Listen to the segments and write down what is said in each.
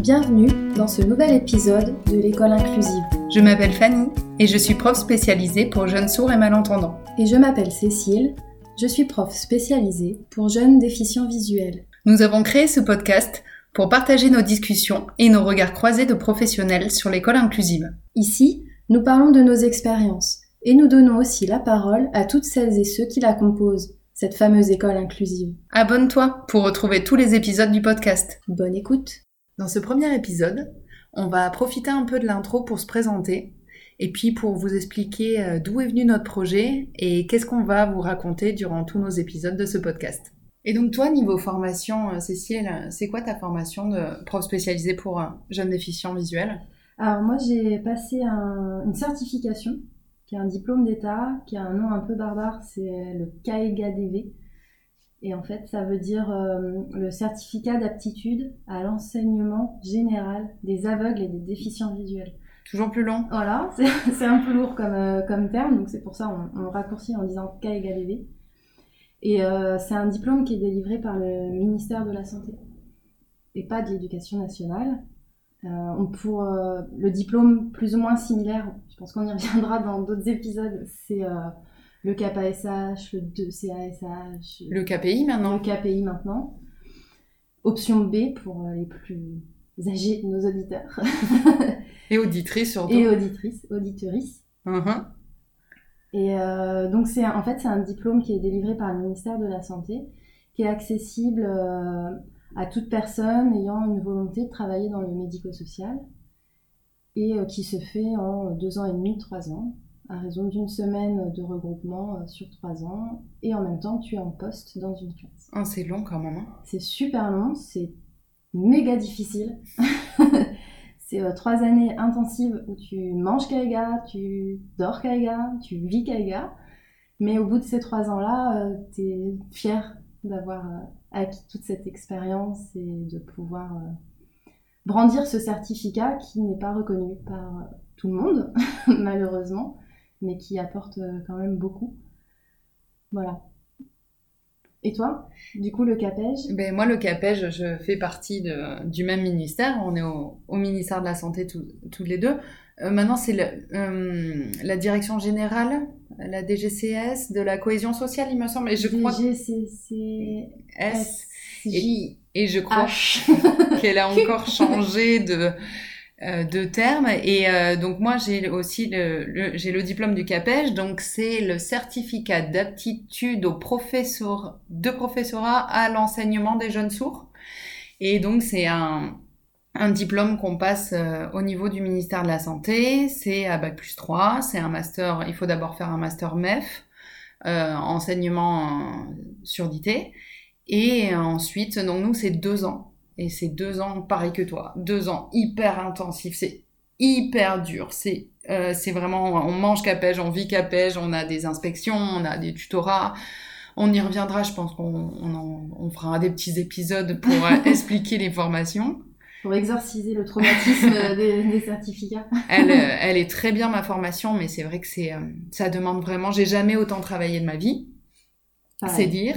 Bienvenue dans ce nouvel épisode de l'école inclusive. Je m'appelle Fanny et je suis prof spécialisée pour jeunes sourds et malentendants. Et je m'appelle Cécile, je suis prof spécialisée pour jeunes déficients visuels. Nous avons créé ce podcast pour partager nos discussions et nos regards croisés de professionnels sur l'école inclusive. Ici, nous parlons de nos expériences et nous donnons aussi la parole à toutes celles et ceux qui la composent, cette fameuse école inclusive. Abonne-toi pour retrouver tous les épisodes du podcast. Bonne écoute Dans ce premier épisode, on va profiter un peu de l'intro pour se présenter et puis pour vous expliquer euh, d'où est venu notre projet et qu'est-ce qu'on va vous raconter durant tous nos épisodes de ce podcast. Et donc toi, niveau formation, euh, Cécile, c'est quoi ta formation de prof spécialisée pour jeunes déficients visuels? Alors moi j'ai passé une certification qui est un diplôme d'État, qui a un nom un peu barbare, c'est le KEGADV. Et en fait, ça veut dire euh, le certificat d'aptitude à l'enseignement général des aveugles et des déficients visuels. Toujours plus long. Voilà, c'est un peu lourd comme, euh, comme terme, donc c'est pour ça on, on raccourcit en disant KEGADV. Et euh, c'est un diplôme qui est délivré par le ministère de la Santé et pas de l'Éducation nationale. Euh, pour euh, le diplôme plus ou moins similaire, je pense qu'on y reviendra dans d'autres épisodes, c'est euh, le KPSH, le 2CASH. Le KPI maintenant. Le KPI maintenant. Option B pour les plus âgés de nos auditeurs. Et auditrices surtout. Et auditrices, auditrices. Uh-huh. Et euh, donc c'est en fait c'est un diplôme qui est délivré par le ministère de la Santé, qui est accessible euh, à toute personne ayant une volonté de travailler dans le médico-social et euh, qui se fait en deux ans et demi, trois ans, à raison d'une semaine de regroupement euh, sur trois ans, et en même temps tu es en poste dans une classe. Oh, c'est long quand même. Hein. C'est super long, c'est méga difficile. c'est euh, trois années intensives où tu manges Kaiga, tu dors Kaiga, tu vis Kaiga. Mais au bout de ces trois ans-là, euh, tu es fier d'avoir euh, acquis toute cette expérience et de pouvoir euh, brandir ce certificat qui n'est pas reconnu par tout le monde, malheureusement, mais qui apporte euh, quand même beaucoup. Voilà. Et toi, du coup, le CAPEJ Ben, moi, le CAPEJ, je fais partie de, du même ministère. On est au, au ministère de la Santé tous toutes les deux. Euh, maintenant, c'est euh, la direction générale, la DGCS, de la cohésion sociale, il me semble. Et je crois. Et, et je crois qu'elle a encore changé de, de terme. Et euh, donc moi, j'ai aussi le, le- j'ai le diplôme du CAPEJ, donc c'est le certificat d'aptitude au professeur, de professorat à l'enseignement des jeunes sourds. Et donc c'est un, un diplôme qu'on passe euh, au niveau du ministère de la Santé, c'est à Bac plus 3, c'est un master, il faut d'abord faire un master MEF, euh, enseignement euh, surdité. Et ensuite, donc nous, c'est deux ans. Et c'est deux ans pareil que toi. Deux ans hyper intensifs. C'est hyper dur. C'est euh, c'est vraiment, on mange capège, on vit capège, on a des inspections, on a des tutorats. On y reviendra, je pense qu'on on en- on fera des petits épisodes pour euh, expliquer les formations. Pour exorciser le traumatisme des, des certificats. Elle, euh, elle est très bien ma formation, mais c'est vrai que c'est, ça demande vraiment. J'ai jamais autant travaillé de ma vie, c'est dire.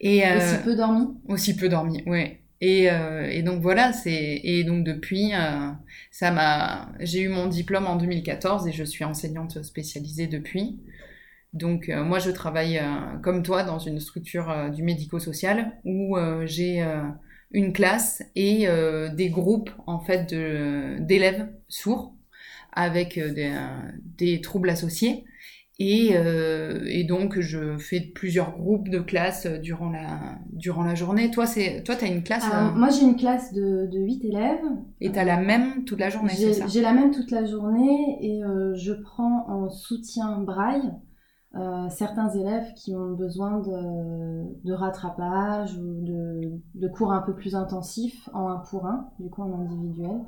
Et euh, Aussi peu dormi. Aussi peu dormi, ouais. Et, euh, et donc voilà, c'est et donc depuis, euh, ça m'a, j'ai eu mon diplôme en 2014 et je suis enseignante spécialisée depuis. Donc euh, moi je travaille euh, comme toi dans une structure euh, du médico-social où euh, j'ai une classe et des groupes en fait d'élèves sourds avec des, des troubles associés. Et, euh, et donc, je fais plusieurs groupes de classes euh, durant la, durant la journée. Toi, c'est, toi, t'as une classe euh, moi, j'ai une classe de, de 8 élèves. et t'as la même toute la journée, c'est J'ai ça? j'ai la même toute la journée et euh, je prends en soutien braille euh, certains élèves qui ont besoin de, de rattrapage ou de, de cours un peu plus intensifs en un pour un, du coup en individuel,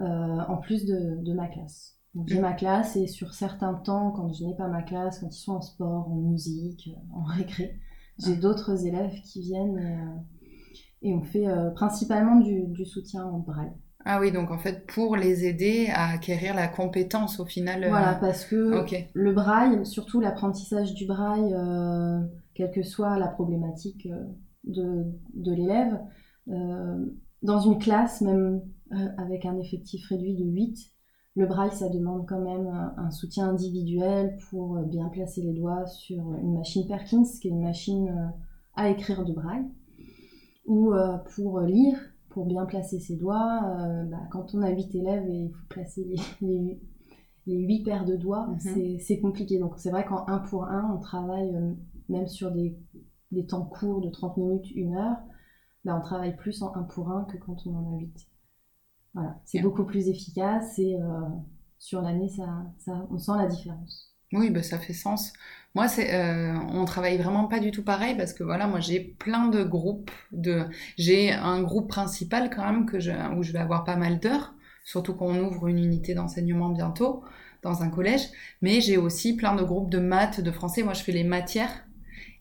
euh, en plus de, de ma classe. Donc, J'ai ma classe et sur certains temps, quand je n'ai pas ma classe, quand ils sont en sport, en musique, en récré, j'ai d'autres élèves qui viennent et, euh, et on fait euh, principalement du, du soutien en braille. Ah oui, donc en fait, pour les aider à acquérir la compétence au final. euh, Voilà, parce que le braille, surtout l'apprentissage du braille, euh, quelle que soit la problématique euh, de, de l'élève. Euh, dans une classe, même euh, avec un effectif réduit de 8, le braille, ça demande quand même un, soutien individuel pour bien placer les doigts sur une machine Perkins, qui est une machine à écrire de braille, ou pour lire, pour bien placer ses doigts. Bah, quand on a 8 élèves et il faut placer les, les, 8 paires de doigts, mhm. c'est compliqué. Donc c'est vrai qu'en un pour un, on travaille même sur des, des, temps courts de 30 minutes, 1 heure, bah, on travaille plus en 1 pour 1 que quand on en a 8. Voilà, c'est beaucoup plus efficace et euh, sur l'année, ça, ça, on sent la différence. Oui, bah, ça fait sens. Moi, c'est, euh, on travaille vraiment pas du tout pareil parce que voilà, moi j'ai plein de groupes. De, j'ai un groupe principal quand même que je, où je vais avoir pas mal d'heures, surtout qu'on ouvre une unité d'enseignement bientôt dans un collège. Mais j'ai aussi plein de groupes de maths, de français. Moi, je fais les matières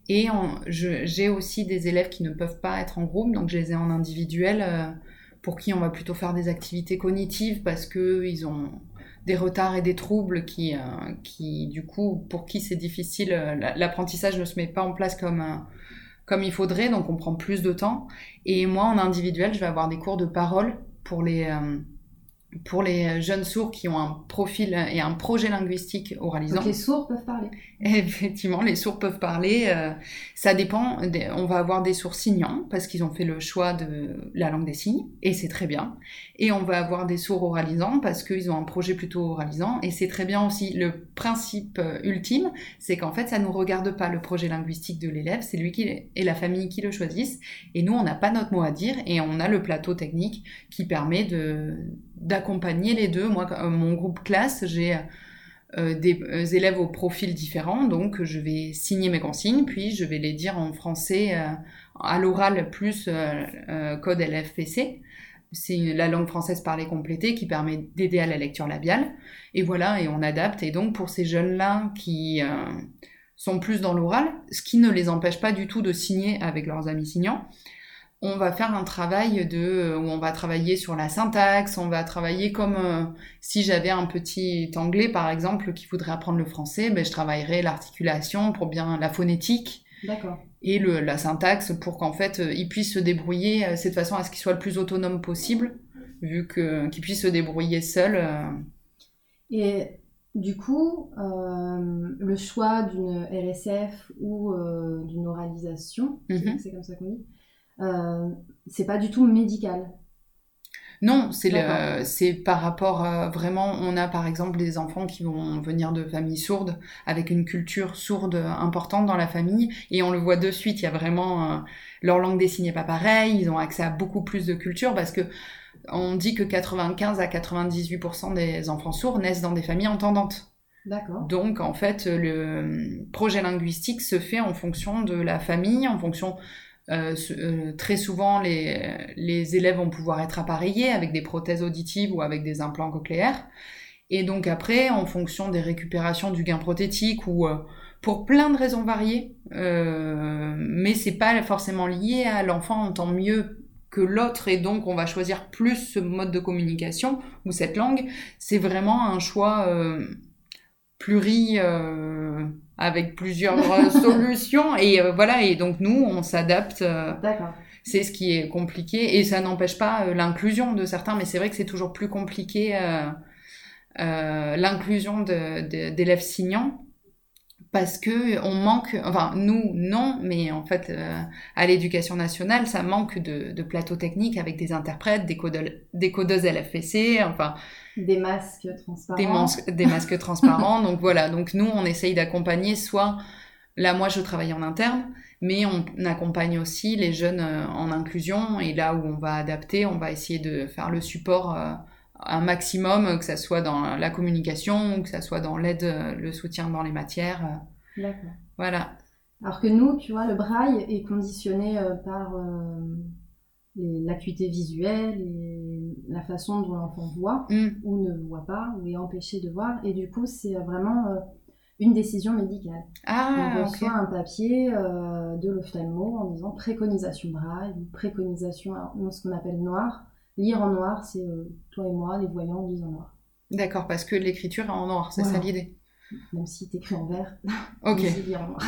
et j'ai aussi des élèves qui ne peuvent pas être en groupe, donc je les ai en individuel, euh, pour qui on va plutôt faire des activités cognitives parce qu'ils ont des retards et des troubles qui, euh, qui du coup, pour qui c'est difficile, euh, l'apprentissage ne se met pas en place comme, comme il faudrait, donc on prend plus de temps. Et moi, en individuel, je vais avoir des cours de parole pour les pour les jeunes sourds qui ont un profil et un projet linguistique oralisant. Donc les sourds peuvent parler. Effectivement, les sourds peuvent parler. Euh, ça dépend. on va avoir des sourds signants parce qu'ils ont fait le choix de la langue des signes et c'est très bien. Et on va avoir des sourds oralisants parce qu'ils ont un projet plutôt oralisant et c'est très bien aussi. Le principe euh, ultime, c'est qu'en fait, ça nous regarde pas le projet linguistique de l'élève, c'est lui qui et la famille qui le choisissent. Et nous, on n'a pas notre mot à dire et on a le plateau technique qui permet de d'accompagner les deux. Moi, euh, mon groupe classe, j'ai euh, des euh, élèves au profil différent, donc je vais signer mes consignes, puis je vais les dire en français à l'oral plus code LFPC. C'est la langue française parlée complétée qui permet d'aider à la lecture labiale. Et voilà, et on adapte. Et donc pour ces jeunes-là qui sont plus dans l'oral, ce qui ne les empêche pas du tout de signer avec leurs amis signants, on va faire un travail de euh, où on va travailler sur la syntaxe, on va travailler comme euh, si j'avais un petit anglais par exemple qui voudrait apprendre le français, ben je travaillerai l'articulation pour bien la phonétique. Et le, la syntaxe pour qu'en fait euh, il puisse se débrouiller cette façon à ce qu'il soit le plus autonome possible, vu que qu'il puisse se débrouiller seul. Et du coup, le choix d'une RSF ou d'une oralisation, mhm. c'est comme ça qu'on dit, c'est pas du tout médical. Non, c'est le, c'est par rapport euh, vraiment. On a par exemple des enfants qui vont venir de familles sourdes avec une culture sourde importante dans la famille et on le voit de suite. Il y a vraiment euh, leur langue des signes n'est pas pareille. Ils ont accès à beaucoup plus de culture parce que on dit que 95 à 98% des enfants sourds naissent dans des familles entendantes. D'accord. Donc en fait, le projet linguistique se fait en fonction de la famille, en fonction euh, euh, très souvent, les, les, élèves vont pouvoir être appareillés avec des prothèses auditives ou avec des implants cochléaires. Et donc après, en fonction des récupérations du gain prothétique ou euh, pour plein de raisons variées, euh, mais c'est pas forcément lié à l'enfant entend mieux que l'autre et donc on va choisir plus ce mode de communication ou cette langue. C'est vraiment un choix pluri avec plusieurs euh, solutions. Et euh, voilà et donc nous on s'adapte euh, c'est ce qui est compliqué. Et ça n'empêche pas l'inclusion de certains mais c'est vrai que c'est toujours plus compliqué l'inclusion d'élèves signants parce que on manque, enfin nous non, mais en fait à l'éducation nationale ça manque de, de plateaux techniques avec des interprètes, des, des codeuses LFPC, enfin des masques transparents. Des, masques transparents. donc voilà, donc nous, on essaye d'accompagner soit, là moi je travaille en interne, mais on accompagne aussi les jeunes euh, en inclusion et là où on va adapter, on va essayer de faire le support euh, un maximum, que ça soit dans la communication, que ça soit dans l'aide, euh, le soutien dans les matières. D'accord. Voilà. Alors que nous, tu vois, le braille est conditionné par l'acuité visuelle et la façon dont l'enfant voit mm. ou ne voit pas ou est empêché de voir. Et du coup, c'est vraiment euh, une décision médicale. Ah, on reçoit un papier euh, de l'ophtalmo en disant préconisation braille ou préconisation, ce qu'on appelle noir. Lire en noir, c'est euh, toi et moi, les voyants, lisent en noir. D'accord, parce que l'écriture est en noir, c'est ça l'idée même si t'écris en vert. Ok. lire en noir.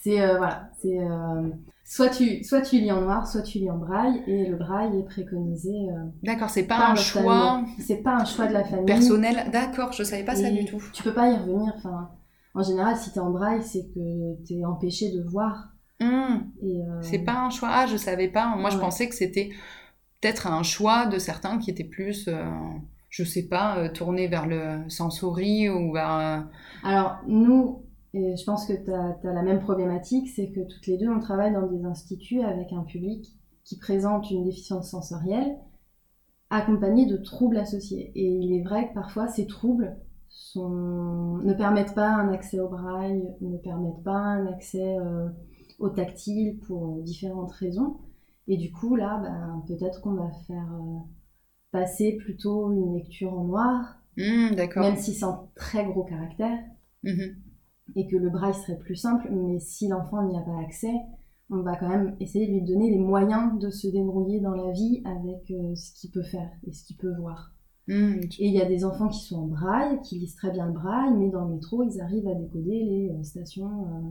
C'est euh, voilà, c'est euh, soit tu soit tu lis en noir, soit tu lis en braille, et le braille est préconisé. euh, D'accord, c'est pas un choix C'est pas un choix de la famille. personnel. D'accord, je savais pas ça du tout. Tu peux pas y revenir. Enfin, en général, si t'es en braille, c'est que t'es empêché de voir. Hmm, euh, C'est pas un choix. Ah, je savais pas. Moi, je pensais que c'était peut-être un choix de certains qui étaient plus, euh, je sais pas, euh, tournés vers le sensory ou vers. euh, Alors, nous, et je pense que tu as, la même problématique, c'est que toutes les deux, on travaille dans des instituts avec un public qui présente une déficience sensorielle accompagnée de troubles associés. Et il est vrai que parfois, ces troubles sont... ne permettent pas un accès au braille, ne permettent pas un accès euh, au tactile pour différentes raisons. Et du coup, là, ben, peut-être qu'on va faire euh, passer plutôt une lecture en noir, D'accord. même si c'est en très gros caractères Mhm. Et que le braille serait plus simple, mais si l'enfant n'y a pas accès, on va quand même essayer de lui donner les moyens de se débrouiller dans la vie avec euh, ce qu'il peut faire et ce qu'il peut voir. Hmm, Et il y a des enfants qui sont en braille, qui lisent très bien le braille, mais dans le métro, ils arrivent à décoder les euh, stations, euh,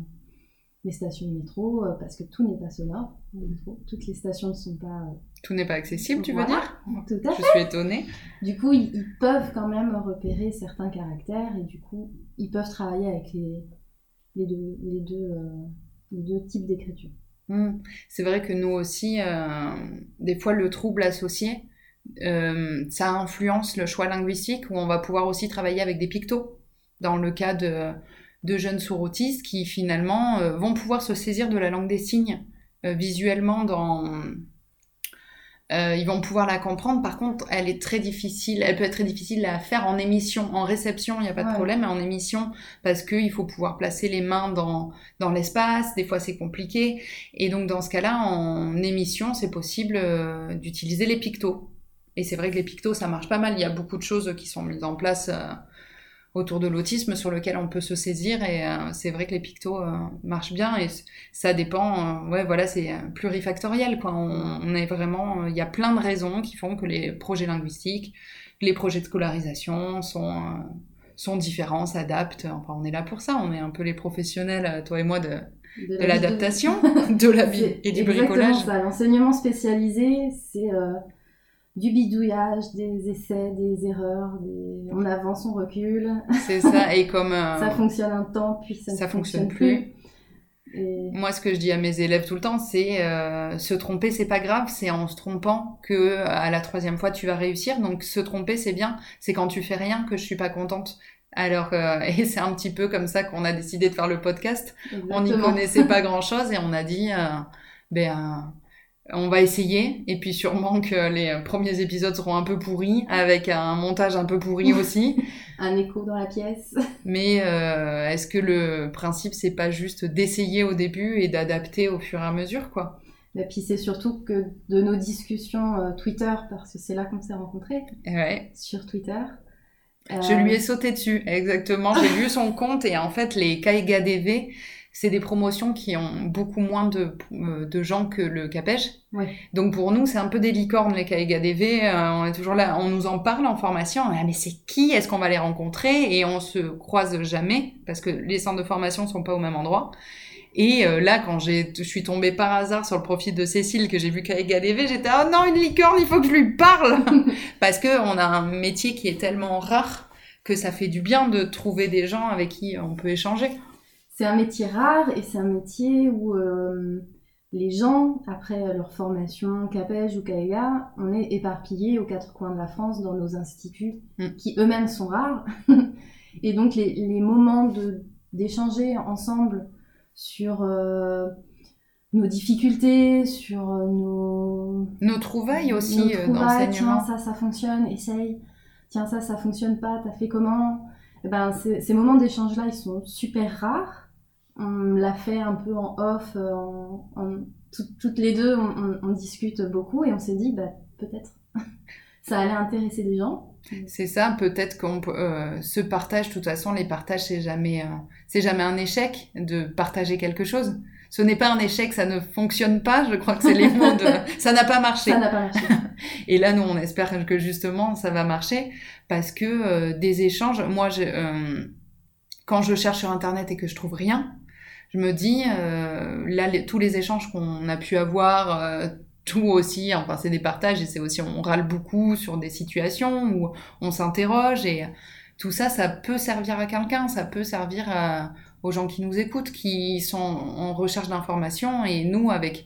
les stations de métro, parce que tout n'est pas sonore métro. Toutes les stations ne sont pas... Tout n'est pas accessible, tu veux dire? tout à Je suis étonnée. du coup, ils, ils peuvent quand même repérer certains caractères et du coup, ils peuvent travailler avec les, euh, deux types d'écriture. Hmm. C'est vrai que nous aussi, euh, des fois, le trouble associé, euh, ça influence le choix linguistique où on va pouvoir aussi travailler avec des pictos. Dans le cas de, de jeunes sourds autistes qui finalement vont pouvoir se saisir de la langue des signes visuellement dans. Euh, ils vont pouvoir la comprendre. Par contre, elle est très difficile. Elle peut être très difficile à faire en émission, en réception, il n'y a pas de Ouais. problème, mais en émission parce qu'il faut pouvoir placer les mains dans dans l'espace. Des fois, c'est compliqué. Et donc, dans ce cas-là, en émission, c'est possible euh, d'utiliser les pictos. Et c'est vrai que les pictos, ça marche pas mal. Il y a beaucoup de choses qui sont mises en place euh, autour de l'autisme sur lesquelles on peut se saisir. Et euh, c'est vrai que les pictos euh, marchent bien. Et ça dépend. euh, ouais, voilà, c'est plurifactoriel. Quoi. On, on est vraiment. Il y a plein de raisons qui font que les projets linguistiques, les projets de scolarisation sont. sont différents, s'adaptent. Enfin, on est là pour ça. On est un peu les professionnels, toi et moi, de, de l'adaptation, de la vie et du bricolage. ça. L'enseignement spécialisé, c'est du bidouillage, des essais, des erreurs, des... on avance, on recule. C'est ça. Et comme euh, Ça fonctionne un temps, puis ça, ça ne fonctionne fonctionne plus. Et moi, ce que je dis à mes élèves tout le temps, c'est euh, se tromper, c'est pas grave. C'est en se trompant que à la troisième fois tu vas réussir. Donc se tromper, c'est bien. C'est quand tu fais rien que je suis pas contente. Alors, euh, et c'est un petit peu comme ça qu'on a décidé de faire le podcast. On n'y connaissait pas grand chose et on a dit, euh, ben, euh, on va essayer. Et puis sûrement que les premiers épisodes seront un peu pourris, avec un montage un peu pourri aussi. Un écho dans la pièce. Mais euh, est-ce que le principe, c'est pas juste d'essayer au début et d'adapter au fur et à mesure, quoi? Et puis c'est surtout que de nos discussions euh, Twitter, parce que c'est là qu'on s'est rencontrés, Et ouais. sur Twitter. Je euh, lui ai sauté dessus, exactement. J'ai vu son compte et en fait, les KYDV, c'est des promotions qui ont beaucoup moins de, euh, de gens que le Capège. Ouais. Donc pour nous, c'est un peu des licornes, les KYDV. Euh, on est toujours là, on nous en parle en formation. On est là, mais c'est qui? Est-ce qu'on va les rencontrer? Et on se croise jamais parce que les centres de formation sont pas au même endroit. Et euh, là, quand j'ai, je suis tombée par hasard sur le profil de Cécile, que j'ai vu KYDV, j'étais oh non, une licorne, il faut que je lui parle parce que on a un métier qui est tellement rare que ça fait du bien de trouver des gens avec qui on peut échanger. C'est un métier rare et c'est un métier où euh, les gens, après leur formation CAPEJ ou CAEGA, on est éparpillés aux quatre coins de la France dans nos instituts Mm. qui eux-mêmes sont rares. et donc les, les moments d'échanger ensemble sur euh, nos difficultés, sur euh, nos, Nos trouvailles aussi nos trouvailles, tiens, ça, ça fonctionne, essaye. Tiens, ça, ça fonctionne pas, t'as fait comment? Eh ben, ces, ces moments d'échange-là, ils sont super rares. On l'a fait un peu en off, euh, en, en- tout- toutes les deux, on, on- on discute beaucoup et on s'est dit, bah, peut-être, ça allait intéresser des gens. C'est ça, peut-être qu'on euh, se partage. De toute façon, les partages, c'est jamais, euh, c'est jamais un échec de partager quelque chose. Ce n'est pas un échec, ça ne fonctionne pas. Je crois que c'est les mots de, ça n'a pas marché. Ça n'a pas marché. Et là, nous, on espère que justement, ça va marcher parce que euh, des échanges, moi, je, quand je cherche sur Internet et que je trouve rien, je me dis, euh, là, tous les échanges qu'on a pu avoir, euh, tout aussi, enfin, c'est des partages et c'est aussi, on râle beaucoup sur des situations où on s'interroge et tout ça, ça peut servir à quelqu'un, ça peut servir aux gens qui nous écoutent, qui sont en recherche d'informations et nous, avec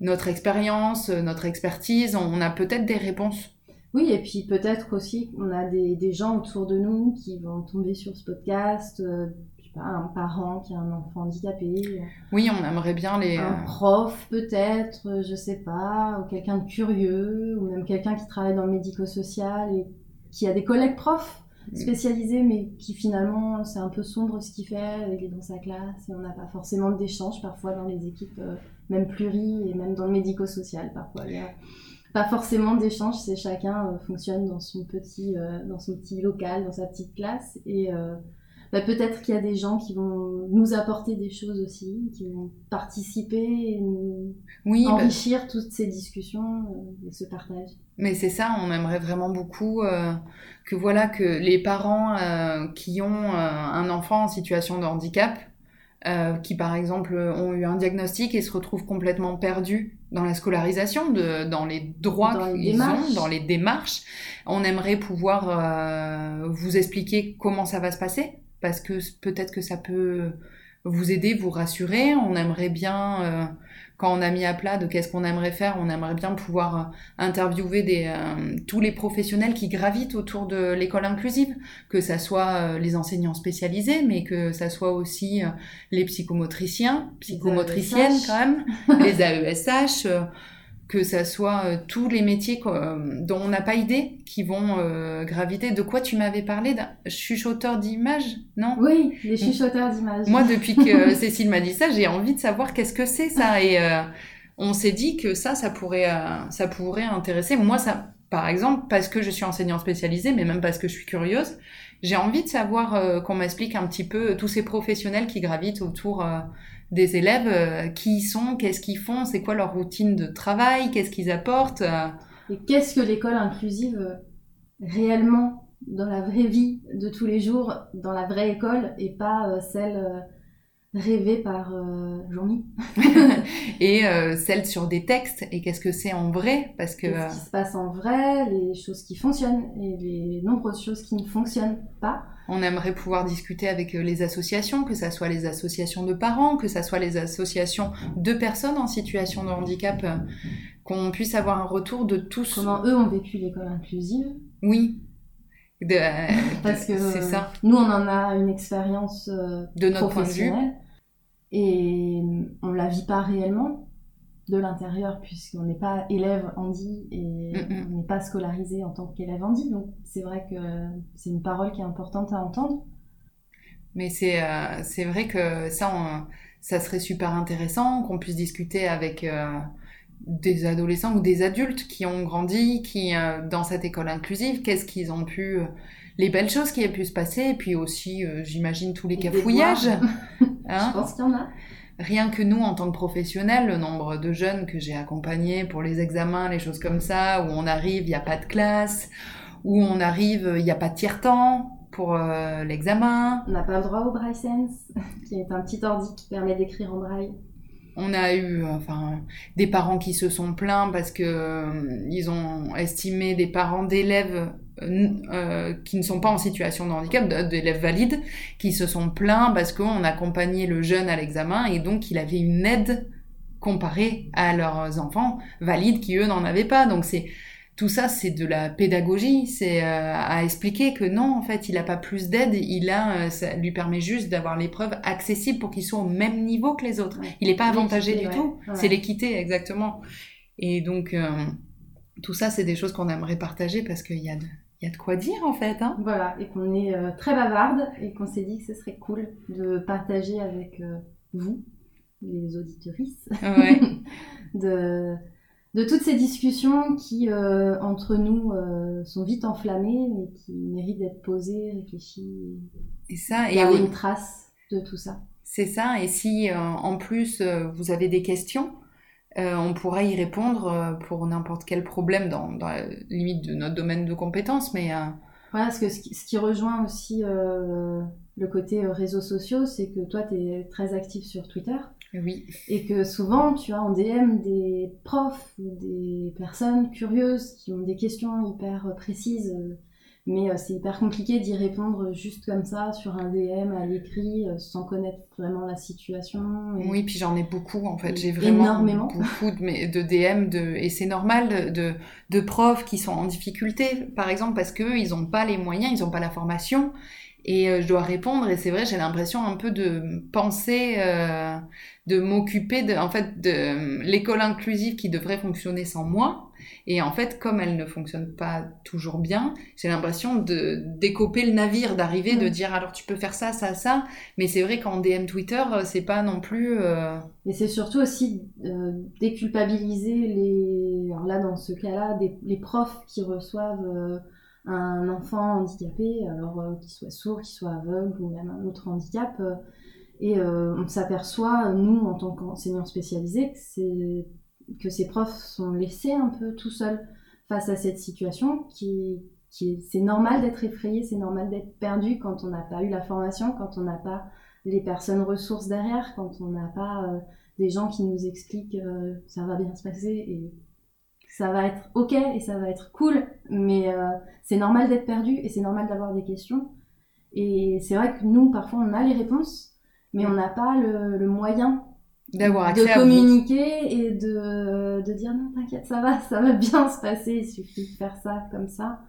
notre expérience, notre expertise, on a peut-être des réponses. Oui, et puis peut-être aussi on a des, des gens autour de nous qui vont tomber sur ce podcast, euh, pas, un parent qui a un enfant handicapé, Oui, on aimerait bien les... un euh, prof peut-être, euh, je sais pas, ou quelqu'un de curieux, ou même quelqu'un qui travaille dans le médico-social et qui a des collègues profs spécialisés, mais qui finalement c'est un peu sombre ce qu'il fait, il est dans sa classe et on n'a pas forcément d'échange parfois dans les équipes, euh, même pluri et même dans le médico-social parfois. Il y a pas forcément d'échange, c'est chacun fonctionne dans son petit, dans son petit local, dans sa petite classe et bah, peut-être qu'il y a des gens qui vont nous apporter des choses aussi, qui vont participer et nous Oui, bah, enrichir toutes ces discussions euh, et ce partage. Mais c'est ça, on aimerait vraiment beaucoup euh, que voilà que les parents euh, qui ont euh, un enfant en situation de handicap, qui par exemple ont eu un diagnostic et se retrouvent complètement perdus dans la scolarisation, de, dans les droits qu'ils ont, dans les démarches, on aimerait pouvoir vous expliquer comment ça va se passer, parce que peut-être que ça peut vous aider, vous rassurer. On aimerait bien, euh, quand on a mis à plat de qu'est-ce qu'on aimerait faire, on aimerait bien pouvoir euh, interviewer des, euh, tous les professionnels qui gravitent autour de l'école inclusive, que ça soit les enseignants spécialisés, mais que ça soit aussi euh, les psychomotriciens, psychomotriciennes AESH. quand même, les AESH, que ça soit euh, tous les métiers quoi, euh, dont on n'a pas idée qui vont euh, graviter. De quoi tu m'avais parlé d'un chuchoteur d'images, non? Oui, les chuchoteurs d'images. moi, depuis que Cécile m'a dit ça, j'ai envie de savoir qu'est-ce que c'est ça. Et euh, on s'est dit que ça, ça pourrait, euh, ça pourrait intéresser. Moi, ça, par exemple, parce que je suis enseignante spécialisée, mais même parce que je suis curieuse, j'ai envie de savoir euh, qu'on m'explique un petit peu tous ces professionnels qui gravitent autour euh, des élèves, euh, qui ils sont, qu'est-ce qu'ils font, c'est quoi leur routine de travail, qu'est-ce qu'ils apportent. euh. Et qu'est-ce que l'école inclusive euh, réellement dans la vraie vie de tous les jours, dans la vraie école et pas euh, celle euh, rêvée par euh, Jean-Mi et euh, celles sur des textes, et qu'est-ce que c'est en vrai, parce que... euh, Qu'est-ce qui se passe en vrai, les choses qui fonctionnent et les nombreuses choses qui ne fonctionnent pas. On aimerait pouvoir discuter avec euh, les associations, que ça soit les associations de parents, que ça soit les associations de personnes en situation de handicap, euh, qu'on puisse avoir un retour de tous. Comment eux ont vécu l'école inclusive. Oui. De- euh, Parce que c'est euh, ça. nous, on en a une expérience euh, De notre point de vue. Et on la vit pas réellement de l'intérieur puisqu'on n'est pas élève handi et on n'est pas scolarisé en tant qu'élève handi. Donc c'est vrai que c'est une parole qui est importante à entendre. Mais c'est euh, c'est vrai que ça, on- ça serait super intéressant qu'on puisse discuter avec euh, des adolescents ou des adultes qui ont grandi, qui euh, dans cette école inclusive, qu'est-ce qu'ils ont pu, les belles choses qui aient pu se passer, et puis aussi, j'imagine tous les Et des cafouillages. Je Hein pense qu'il y en a. Rien que nous, en tant que professionnels, le nombre de jeunes que j'ai accompagnés pour les examens, les choses comme ça, où on arrive, il n'y a pas de classe, où on arrive, il n'y a pas de tiers-temps pour euh, l'examen. On n'a pas le droit au Braille Sense, qui est un petit ordi qui permet d'écrire en braille. On a eu enfin des parents qui se sont plaints parce que euh, ils ont estimé des parents d'élèves euh, qui ne sont pas en situation de handicap, d'élèves valides, qui se sont plaints parce qu'on accompagnait le jeune à l'examen et donc il avait une aide comparée à leurs enfants valides qui eux n'en avaient pas. Donc c'est tout ça, c'est de la pédagogie, c'est euh, à expliquer que non, en fait, il n'a pas plus d'aide, il a, euh, ça lui permet juste d'avoir l'épreuve accessible pour qu'il soit au même niveau que les autres. Il n'est pas avantagé du ouais. tout. Ouais. C'est l'équité, exactement. Et donc, euh, tout ça, c'est des choses qu'on aimerait partager parce qu'il y, a de- il y a de quoi dire, en fait. Hein Voilà, et qu'on est euh, très bavarde et qu'on s'est dit que ce serait cool de partager avec euh, vous, les auditorices, ouais. de, de toutes ces discussions qui, euh, entre nous, sont vite enflammées, mais qui méritent d'être posées, réfléchies, Et ça, et et oui, une trace de tout ça. c'est ça. Et si, en plus, vous avez des questions, euh, on pourra y répondre euh, pour n'importe quel problème dans, dans la limite de notre domaine de compétences, mais... euh, Voilà, que ce qui, ce qui rejoint aussi euh, le côté euh, réseaux sociaux, c'est que toi, tu es très actif sur Twitter. Oui. Et que souvent, tu as en DM des profs ou des personnes curieuses qui ont des questions hyper précises, euh, mais euh, c'est hyper compliqué d'y répondre juste comme ça sur un DM à l'écrit, euh, sans connaître vraiment la situation. Et- Oui, puis j'en ai beaucoup en fait. J'ai vraiment énormément. beaucoup de, DM de, et c'est normal de, de, de profs qui sont en difficulté, par exemple, parce qu'eux, ils n'ont pas les moyens, ils n'ont pas la formation. Et euh, je dois répondre, et c'est vrai, j'ai l'impression un peu de penser, euh, de m'occuper de, en fait, de l'école inclusive qui devrait fonctionner sans moi. Et en fait, comme elle ne fonctionne pas toujours bien, j'ai l'impression de décoper le navire, d'arriver, de Mm. dire alors tu peux faire ça, ça, ça. Mais c'est vrai qu'en DM Twitter, euh, c'est pas non plus. euh, Et c'est surtout aussi euh, déculpabiliser les. Alors là, dans ce cas-là, des- les profs qui reçoivent euh, un enfant handicapé, alors euh, qu'il soit sourd, qu'il soit aveugle ou même un autre handicap. euh, et euh, on s'aperçoit, nous, en tant qu'enseignants spécialisés, que, ces profs sont laissés un peu tout seuls face à cette situation qui. qui est- c'est normal d'être effrayé, c'est normal d'être perdu quand on n'a pas eu la formation, quand on n'a pas les personnes ressources derrière, quand on n'a pas des gens qui nous expliquent ça va bien se passer ça va être ok et ça va être cool, mais euh, c'est normal d'être perdu et c'est normal d'avoir des questions. Et c'est vrai que nous, parfois, on a les réponses, mais on n'a pas le, le moyen d'avoir de accès à vous. communiquer et de, de dire non, t'inquiète, ça va, ça va bien se passer, il suffit de faire ça comme ça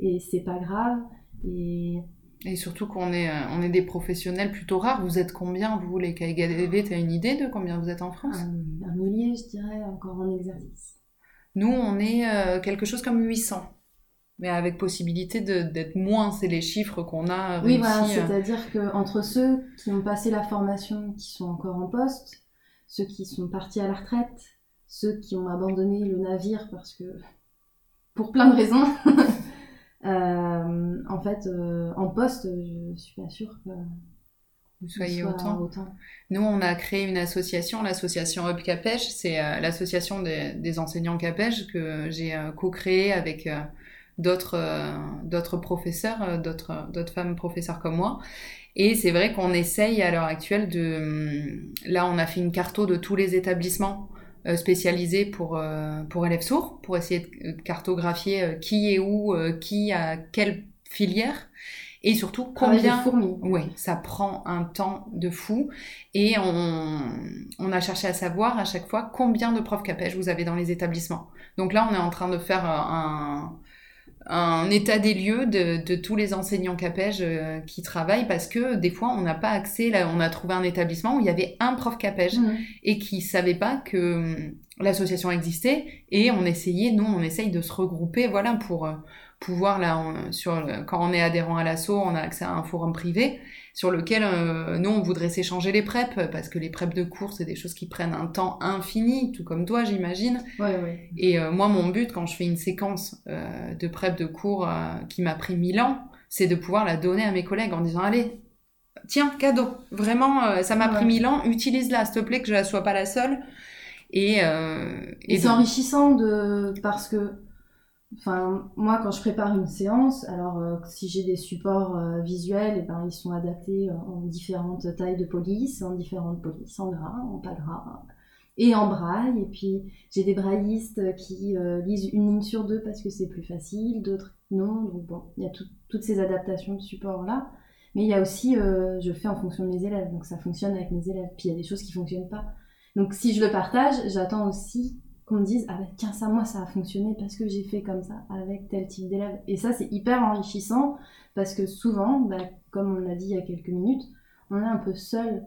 et c'est pas grave. Et Et surtout qu'on est, euh, on est des professionnels plutôt rares. Vous êtes combien, vous, les KGDV T'as une idée de combien vous êtes en France? Un, un millier, je dirais, encore en exercice. Nous, on est euh, quelque chose comme 800. Mais avec possibilité d'être moins, c'est les chiffres qu'on a Oui, réussi. voilà, euh, c'est-à-dire que entre ceux qui ont passé la formation, qui sont encore en poste, ceux qui sont partis à la retraite, ceux qui ont abandonné le navire parce que pour plein de raisons, euh, en fait, euh, en poste, je suis pas sûre que vous soyez autant. Nous, on a créé une association, l'association Up Capège. C'est euh, l'association des, des enseignants Capège que j'ai euh, co-créée avec euh, d'autres euh, professeurs, d'autres femmes professeurs comme moi. Et c'est vrai qu'on essaye à l'heure actuelle de... Là, on a fait une carto de tous les établissements spécialisés pour, pour élèves sourds, pour essayer de cartographier qui est où, qui a quelle filière, et surtout de combien... fourmi. Oui, ça prend un temps de fou. Et on, on a cherché à savoir à chaque fois combien de profs capège vous avez dans les établissements. Donc là, on est en train de faire euh, un, un état des lieux de, de tous les enseignants capège euh, qui travaillent parce que des fois, on n'a pas accès. Là, on a trouvé un établissement où il y avait un prof capège Mhm. et qui savait pas que hum, l'association existait et on essayait nous on essaye de se regrouper voilà pour euh, pouvoir là on- sur le- quand on est adhérent à l'asso on a accès à un forum privé sur lequel euh, nous on voudrait s'échanger les preps parce que les preps de cours c'est des choses qui prennent un temps infini tout comme toi j'imagine Ouais, ouais. et euh, moi mon but quand je fais une séquence euh, de prep de cours euh, qui m'a pris mille ans c'est de pouvoir la donner à mes collègues en disant allez tiens cadeau vraiment euh, ça m'a Ouais. pris mille ans utilise-la s'il te plaît que je ne sois pas la seule et, euh, Et c'est donc- enrichissant de parce que, enfin, moi quand je prépare une séance, alors euh, si j'ai des supports euh, visuels, et ben ils sont adaptés euh, en différentes tailles de police, en différentes polices, en gras, en pas gras, et en braille. Et puis j'ai des braillistes qui lisent une ligne sur deux parce que c'est plus facile, d'autres non. Donc bon, il y a tout- toutes ces adaptations de supports là. Mais il y a aussi, je fais en fonction de mes élèves, donc ça fonctionne avec mes élèves. Puis il y a des choses qui fonctionnent pas. Donc si je le partage, j'attends aussi qu'on dise ah ben tiens ça moi ça a fonctionné parce que j'ai fait comme ça avec tel type d'élève. Et ça c'est hyper enrichissant parce que souvent, bah, comme on l'a dit il y a quelques minutes, on est un peu seul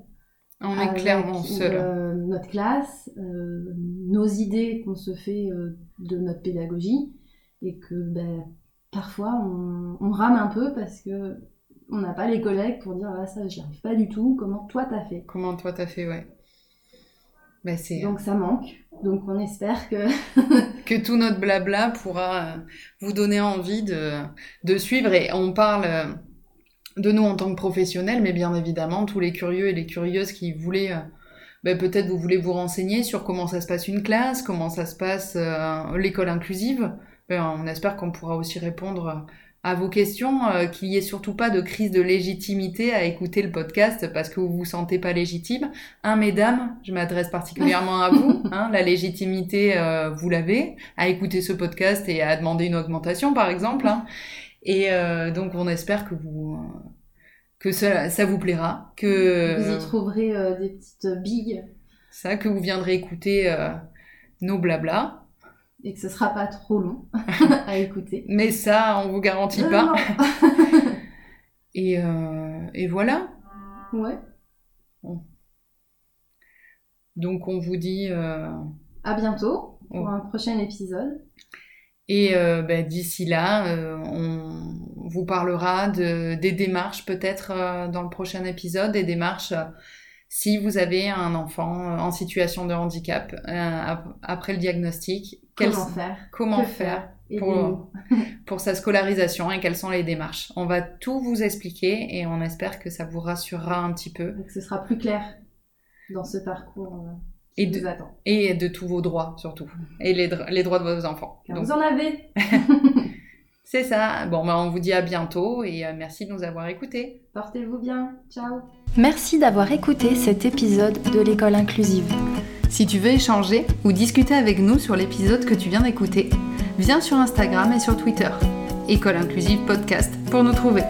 on est clairement seul euh, notre classe, euh, nos idées qu'on se fait euh, de notre pédagogie et que ben, parfois on, on rame un peu parce que on n'a pas les collègues pour dire ah ça j'y arrive pas du tout, comment toi t'as fait? comment toi t'as fait ouais bah, Donc ça manque. Donc on espère que que tout notre blabla pourra euh, vous donner envie de, de suivre. Et on parle euh, de nous en tant que professionnels, mais bien évidemment, tous les curieux et les curieuses qui voulaient, euh, ben, peut-être vous voulez vous renseigner sur comment ça se passe une classe, comment ça se passe euh, l'école inclusive. Ben, on espère qu'on pourra aussi répondre à vos questions, euh, qu'il y ait surtout pas de crise de légitimité à écouter le podcast parce que vous vous sentez pas légitime. Hein, mesdames, je m'adresse particulièrement à vous. Hein, la légitimité, euh, vous l'avez à écouter ce podcast et à demander une augmentation, par exemple. Hein. Et euh, donc, on espère que vous que ça, ça vous plaira, que Vous y trouverez euh, des petites billes ça, que vous viendrez écouter euh, nos blabla. Et que ce sera pas trop long à écouter. Mais ça, on vous garantit Euh, pas. Et, euh, et voilà. ouais. Donc on vous dit euh, À bientôt pour Oh. un prochain épisode. et euh, ben, d'ici là, on vous parlera de, des démarches peut-être dans le prochain épisode, des démarches si vous avez un enfant en situation de handicap ap- après le diagnostic, Comment faire? comment Que faire Aidez-nous. pour sa scolarisation et quelles sont les démarches? On va tout vous expliquer et on espère que ça vous rassurera un petit peu Donc ce sera plus clair dans ce parcours euh, qui Et de- vous attend. et de tous vos droits surtout et les, dr- les droits de vos enfants. Car Donc, vous en avez. c'est ça. Bon, bah, on vous dit à bientôt et euh, merci de nous avoir écoutés. Portez-vous bien. Ciao. Merci d'avoir écouté cet épisode de l'école inclusive. Si tu veux échanger ou discuter avec nous sur l'épisode que tu viens d'écouter, viens sur Instagram et sur Twitter. École Inclusive Podcast pour nous trouver.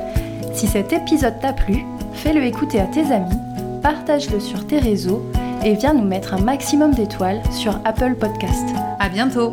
Si cet épisode t'a plu, fais-le écouter à tes amis, partage-le sur tes réseaux et viens nous mettre un maximum d'étoiles sur Apple Podcast. À bientôt!